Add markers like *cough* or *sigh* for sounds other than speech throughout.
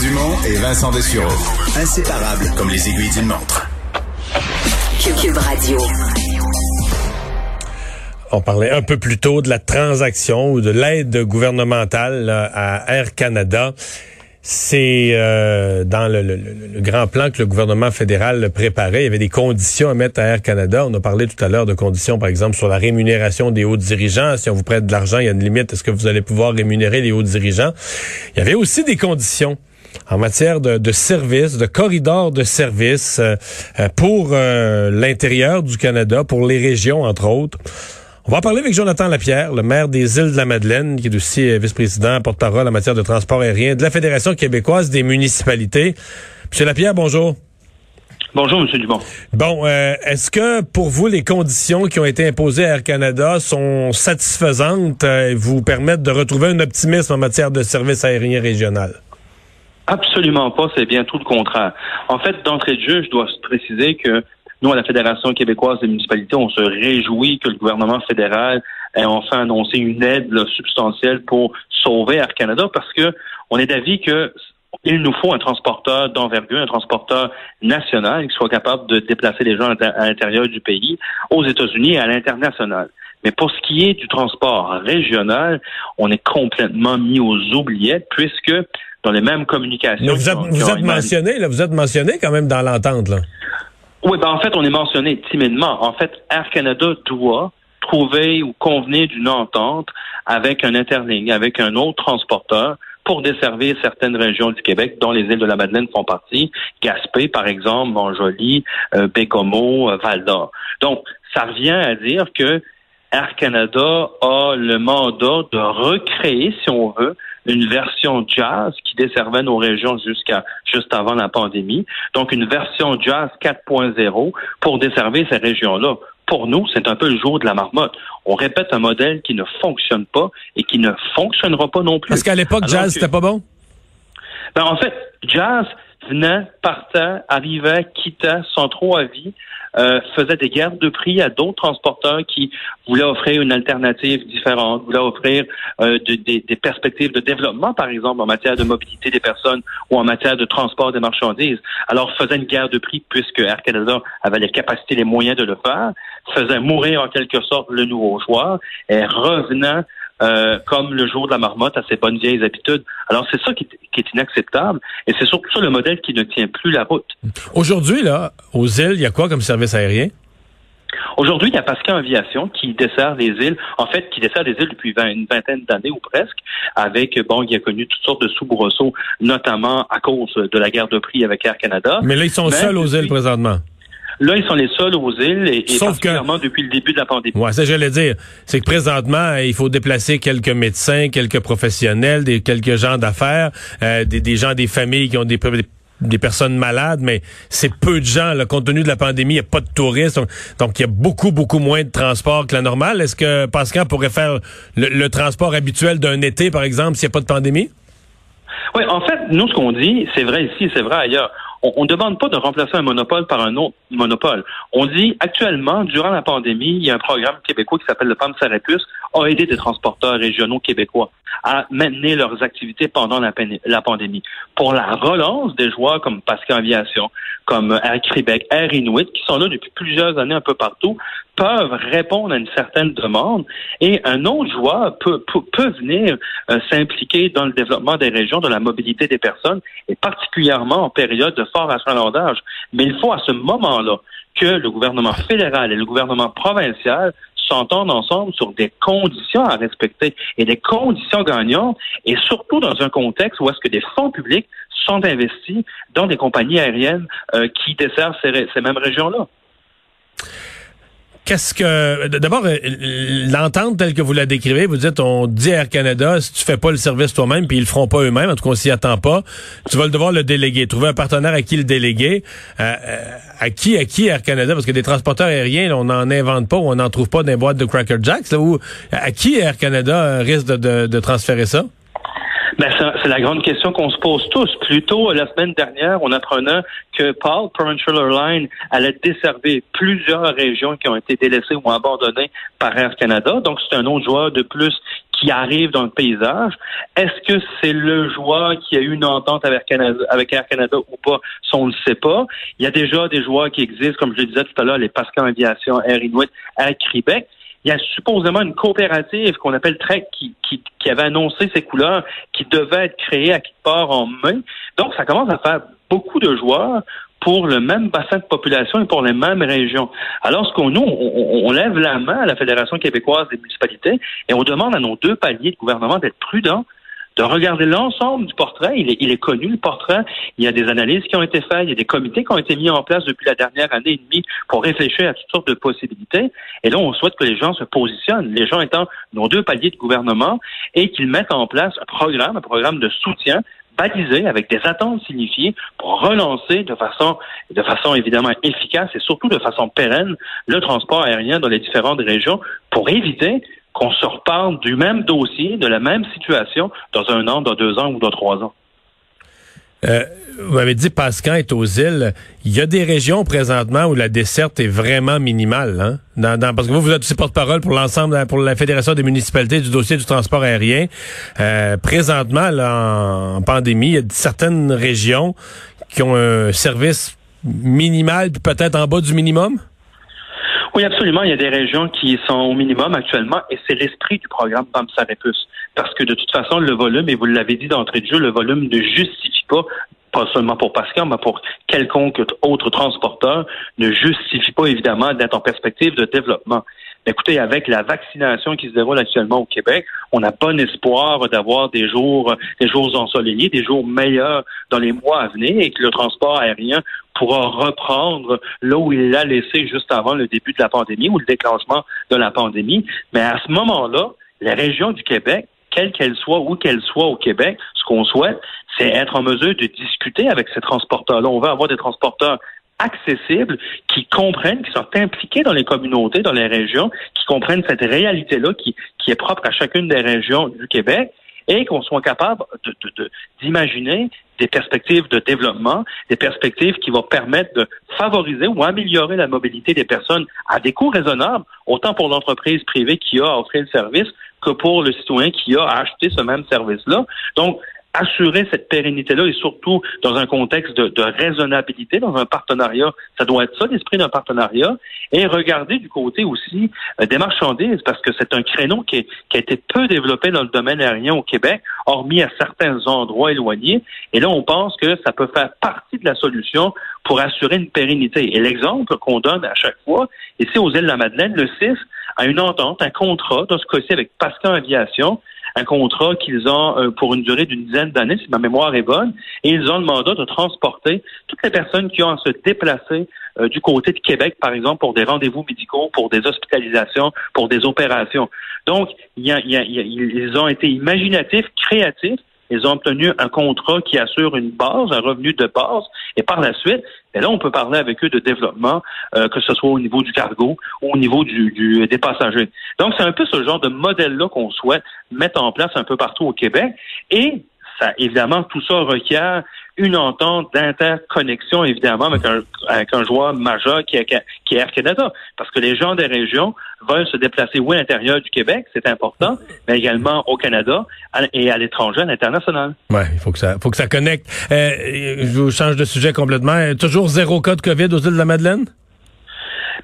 Dumont et Vincent Dessureau. Inséparables comme les aiguilles d'une montre. Cube Radio. On parlait un peu plus tôt de la transaction ou de l'aide gouvernementale à Air Canada. C'est euh, dans le, grand plan que le gouvernement fédéral préparait. Il y avait des conditions à mettre à Air Canada. On a parlé tout à l'heure de conditions, par exemple, sur la rémunération des hauts dirigeants. Si on vous prête de l'argent, il y a une limite. Est-ce que vous allez pouvoir rémunérer les hauts dirigeants? Il y avait aussi des conditions en matière de, de services, de corridors de services euh, euh, pour l'intérieur du Canada, pour les régions, entre autres. On va en parler avec Jonathan Lapierre, le maire des îles de la Madeleine, qui est aussi euh, vice-président, porte-parole en matière de transport aérien de la Fédération québécoise des municipalités. Monsieur Lapierre, bonjour. Bonjour, M. Dumont. Bon, euh, est-ce que pour vous, les conditions qui ont été imposées à Air Canada sont satisfaisantes et vous permettent de retrouver un optimisme en matière de services aériens régional? Absolument pas, c'est bien tout le contraire. En fait, d'entrée de jeu, je dois préciser que nous, à la Fédération québécoise des municipalités, on se réjouit que le gouvernement fédéral ait enfin annoncé une aide substantielle pour sauver Air Canada parce que on est d'avis que il nous faut un transporteur d'envergure, un transporteur national qui soit capable de déplacer les gens à l'intérieur du pays, aux États-Unis et à l'international. Mais pour ce qui est du transport régional, on est complètement mis aux oubliettes puisque dans les mêmes communications. vous êtes, mentionné, là, vous êtes mentionné quand même dans l'entente, là. Oui, ben en fait, on est mentionné timidement. En fait, Air Canada doit trouver ou convenir d'une entente avec un interligne, avec un autre transporteur pour desservir certaines régions du Québec, dont les îles de la Madeleine font partie, Gaspé, par exemple, Montjoly, euh, Bécomo, euh, Val-d'Or. Donc, ça revient à dire que Air Canada a le mandat de recréer, si on veut, une version jazz qui desservait nos régions jusqu'à juste avant la pandémie. Donc une version jazz 4.0 pour desservir ces régions-là. Pour nous, c'est un peu le jour de la marmotte. On répète un modèle qui ne fonctionne pas et qui ne fonctionnera pas non plus. Parce qu'à l'époque, jazz, c'était pas bon? Ben, en fait, jazz venait, partait, arrivait, quittait sans trop avis. Euh, faisait des guerres de prix à d'autres transporteurs qui voulaient offrir une alternative différente, voulaient offrir euh, des, perspectives de développement, par exemple, en matière de mobilité des personnes ou en matière de transport des marchandises. Alors, faisait une guerre de prix puisque Air Canada avait les capacités, les moyens de le faire, faisait mourir en quelque sorte le nouveau joueur et revenant euh, comme le jour de la marmotte à ses bonnes vieilles habitudes. Alors c'est ça qui est, inacceptable et c'est surtout ça le modèle qui ne tient plus la route. Aujourd'hui, là, aux îles, il y a quoi comme service aérien? Aujourd'hui, il y a Pascal Aviation qui dessert les îles, en fait, qui dessert les îles depuis une vingtaine d'années ou presque, avec, bon, il a connu toutes sortes de soubresauts, notamment à cause de la guerre de prix avec Air Canada. Mais là, ils sont seuls aux îles présentement. Là, ils sont les seuls aux îles et, particulièrement depuis le début de la pandémie. Ouais, ça j'allais dire. C'est que présentement, il faut déplacer quelques médecins, quelques professionnels, des quelques gens d'affaires, euh, des, des, gens des familles qui ont des des personnes malades, mais c'est peu de gens. Là, compte tenu de la pandémie, il n'y a pas de touristes. Donc, il y a beaucoup, beaucoup moins de transport que la normale. Est-ce que Pascal pourrait faire le, transport habituel d'un été, par exemple, s'il n'y a pas de pandémie? Oui, en fait, nous, ce qu'on dit, c'est vrai ici, c'est vrai ailleurs on ne demande pas de remplacer un monopole par un autre monopole. On dit actuellement, durant la pandémie, il y a un programme québécois qui s'appelle le PAM Sarepus, a aidé des transporteurs régionaux québécois à maintenir leurs activités pendant la, pandémie. Pour la relance des joueurs comme Pascal Aviation, comme Air Québec, Air Inuit, qui sont là depuis plusieurs années un peu partout, peuvent répondre à une certaine demande et un autre joueur peut, peut, venir euh, s'impliquer dans le développement des régions, de la mobilité des personnes et particulièrement en période de fort achalandage. Mais il faut à ce moment-là que le gouvernement fédéral et le gouvernement provincial s'entendent ensemble sur des conditions à respecter et des conditions gagnantes et surtout dans un contexte où est-ce que des fonds publics sont investis dans des compagnies aériennes euh, qui desservent ces mêmes régions-là. Qu'est-ce que d'abord euh, l'entente telle que vous la décrivez, vous dites on dit Air Canada si tu fais pas le service toi-même puis ils le feront pas eux-mêmes, en tout cas on s'y attend pas, tu vas devoir le déléguer, trouver un partenaire à qui le déléguer, euh, euh, à qui à qui Air Canada parce que des transporteurs aériens on n'en invente pas, on n'en trouve pas dans les boîtes de Cracker Jacks là à qui Air Canada risque de transférer ça? Ben, c'est la grande question qu'on se pose tous. Plutôt, la semaine dernière, on apprenait que Paul Provincial Airlines allait desservir plusieurs régions qui ont été délaissées ou abandonnées par Air Canada. Donc, c'est un autre joueur de plus qui arrivent dans le paysage. Est-ce que c'est le joueur qui a eu une entente avec Air Canada ou pas? Ça, on ne le sait pas. Il y a déjà des joueurs qui existent, comme je le disais tout à l'heure, les Pascal Aviation, Air Inuit, Air Québec. Il y a supposément une coopérative qu'on appelle Trek qui, avait annoncé ses couleurs qui devait être créée à quelque part en mai. Donc, ça commence à faire beaucoup de joueurs pour le même bassin de population et pour les mêmes régions. Alors, ce qu'on nous, on, lève la main à la Fédération québécoise des municipalités et on demande à nos deux paliers de gouvernement d'être prudents de regarder l'ensemble du portrait. Il est, il est, connu, le portrait. Il y a des analyses qui ont été faites, il y a des comités qui ont été mis en place depuis la dernière année et demie pour réfléchir à toutes sortes de possibilités. Et là, on souhaite que les gens se positionnent, les gens étant nos deux paliers de gouvernement, et qu'ils mettent en place un programme, un programme de soutien balisé avec des attentes signifiées pour relancer de façon, de façon évidemment efficace et surtout de façon pérenne le transport aérien dans les différentes régions pour éviter qu'on se reparle du même dossier, de la même situation dans un an, dans deux ans ou dans trois ans. Euh, vous m'avez dit Pascal est aux îles. Il y a des régions présentement où la desserte est vraiment minimale. Hein? Dans, parce que vous, vous êtes aussi porte-parole pour l'ensemble, pour la Fédération des municipalités du dossier du transport aérien. Euh, présentement, là, en, pandémie, il y a certaines régions qui ont un service minimal, peut-être en bas du minimum? Oui, absolument. Il y a des régions qui sont au minimum actuellement et c'est l'esprit du programme PAMSAREPUS. Parce que de toute façon, le volume, et vous l'avez dit d'entrée de jeu, le volume ne justifie pas pas seulement pour Pascal, mais pour quelconque autre transporteur, ne justifie pas évidemment d'être en perspective de développement. Écoutez, avec la vaccination qui se déroule actuellement au Québec, on a bon espoir d'avoir des jours, des jours ensoleillés, des jours meilleurs dans les mois à venir et que le transport aérien pourra reprendre là où il l'a laissé juste avant le début de la pandémie ou le déclenchement de la pandémie. Mais à ce moment-là, les régions du Québec, quelles qu'elles soient, où qu'elles soient au Québec, ce qu'on souhaite, c'est être en mesure de discuter avec ces transporteurs-là. On veut avoir des transporteurs accessibles, qui comprennent, qui sont impliqués dans les communautés, dans les régions, qui comprennent cette réalité-là qui, qui est propre à chacune des régions du Québec et qu'on soit capable d'imaginer de, de, des perspectives de développement, des perspectives qui vont permettre de favoriser ou améliorer la mobilité des personnes à des coûts raisonnables, autant pour l'entreprise privée qui a à offrir le service que pour le citoyen qui a à acheter ce même service-là. Donc, assurer cette pérennité-là et surtout dans un contexte de, de, raisonnabilité, dans un partenariat. Ça doit être ça, l'esprit d'un partenariat. Et regarder du côté aussi euh, des marchandises, parce que c'est un créneau qui, a été peu développé dans le domaine aérien au Québec, hormis à certains endroits éloignés. Et là, on pense que ça peut faire partie de la solution pour assurer une pérennité. Et l'exemple qu'on donne à chaque fois, ici aux îles de la Madeleine, le CIF a une entente, un contrat, dans ce cas-ci avec Pascal Aviation, un contrat qu'ils ont euh, pour une durée d'une dizaine d'années, si ma mémoire est bonne, et ils ont le mandat de transporter toutes les personnes qui ont à se déplacer euh, du côté de Québec, par exemple, pour des rendez-vous médicaux, pour des hospitalisations, pour des opérations. Donc, ils ont été imaginatifs, créatifs, ils ont obtenu un contrat qui assure une base, un revenu de base, et par la suite, et là, on peut parler avec eux de développement, euh, que ce soit au niveau du cargo ou au niveau du, du des passagers. Donc, c'est un peu ce genre de modèle-là qu'on souhaite mettre en place un peu partout au Québec. Et ça, évidemment, tout ça requiert une entente d'interconnexion, évidemment, avec un, avec un joueur majeur qui est, qui est Air Canada. Parce que les gens des régions veulent se déplacer, oui, à l'intérieur du Québec, c'est important, mais également au Canada et à l'étranger, à l'international. Oui, il faut que ça, faut que ça connecte. Euh, je vous change de sujet complètement. Toujours zéro cas de COVID aux îles de la Madeleine?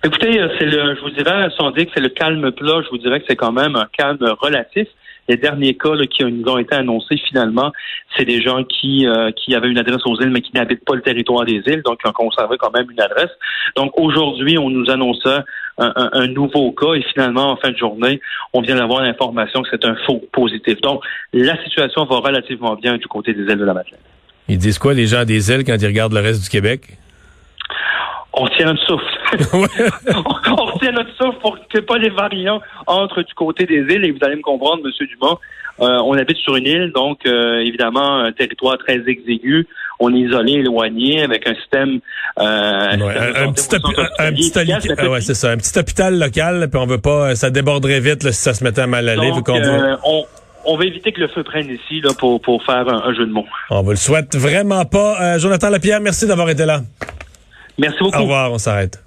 Écoutez, euh, c'est le, je vous dirais, si on dit que c'est le calme plat, je vous dirais que c'est quand même un calme relatif. Les derniers cas qui nous ont été annoncés finalement, c'est des gens qui, euh, qui avaient une adresse aux îles, mais qui n'habitent pas le territoire des îles, donc qui ont conservé quand même une adresse. Donc aujourd'hui, on nous annonçait un, nouveau cas et finalement, en fin de journée, on vient d'avoir l'information que c'est un faux positif. Donc la situation va relativement bien du côté des îles de la Madeleine. Ils disent quoi les gens des îles quand ils regardent le reste du Québec? On tient notre souffle. *laughs* on, tient notre souffle pour que pas les variants entrent du côté des îles. Et vous allez me comprendre, Monsieur Dumont, euh, on habite sur une île, donc euh, évidemment un territoire très exigu. On est isolé, éloigné, avec un système. Euh, un, petit, ouais, c'est ça, un petit hôpital local, puis on veut pas, ça déborderait vite si ça se mettait à mal aller. Donc, on, on va éviter que le feu prenne ici là, pour, pour faire un, jeu de mots. On vous le souhaite vraiment pas. Jonathan Lapierre, merci d'avoir été là. Merci beaucoup. Au revoir, on s'arrête.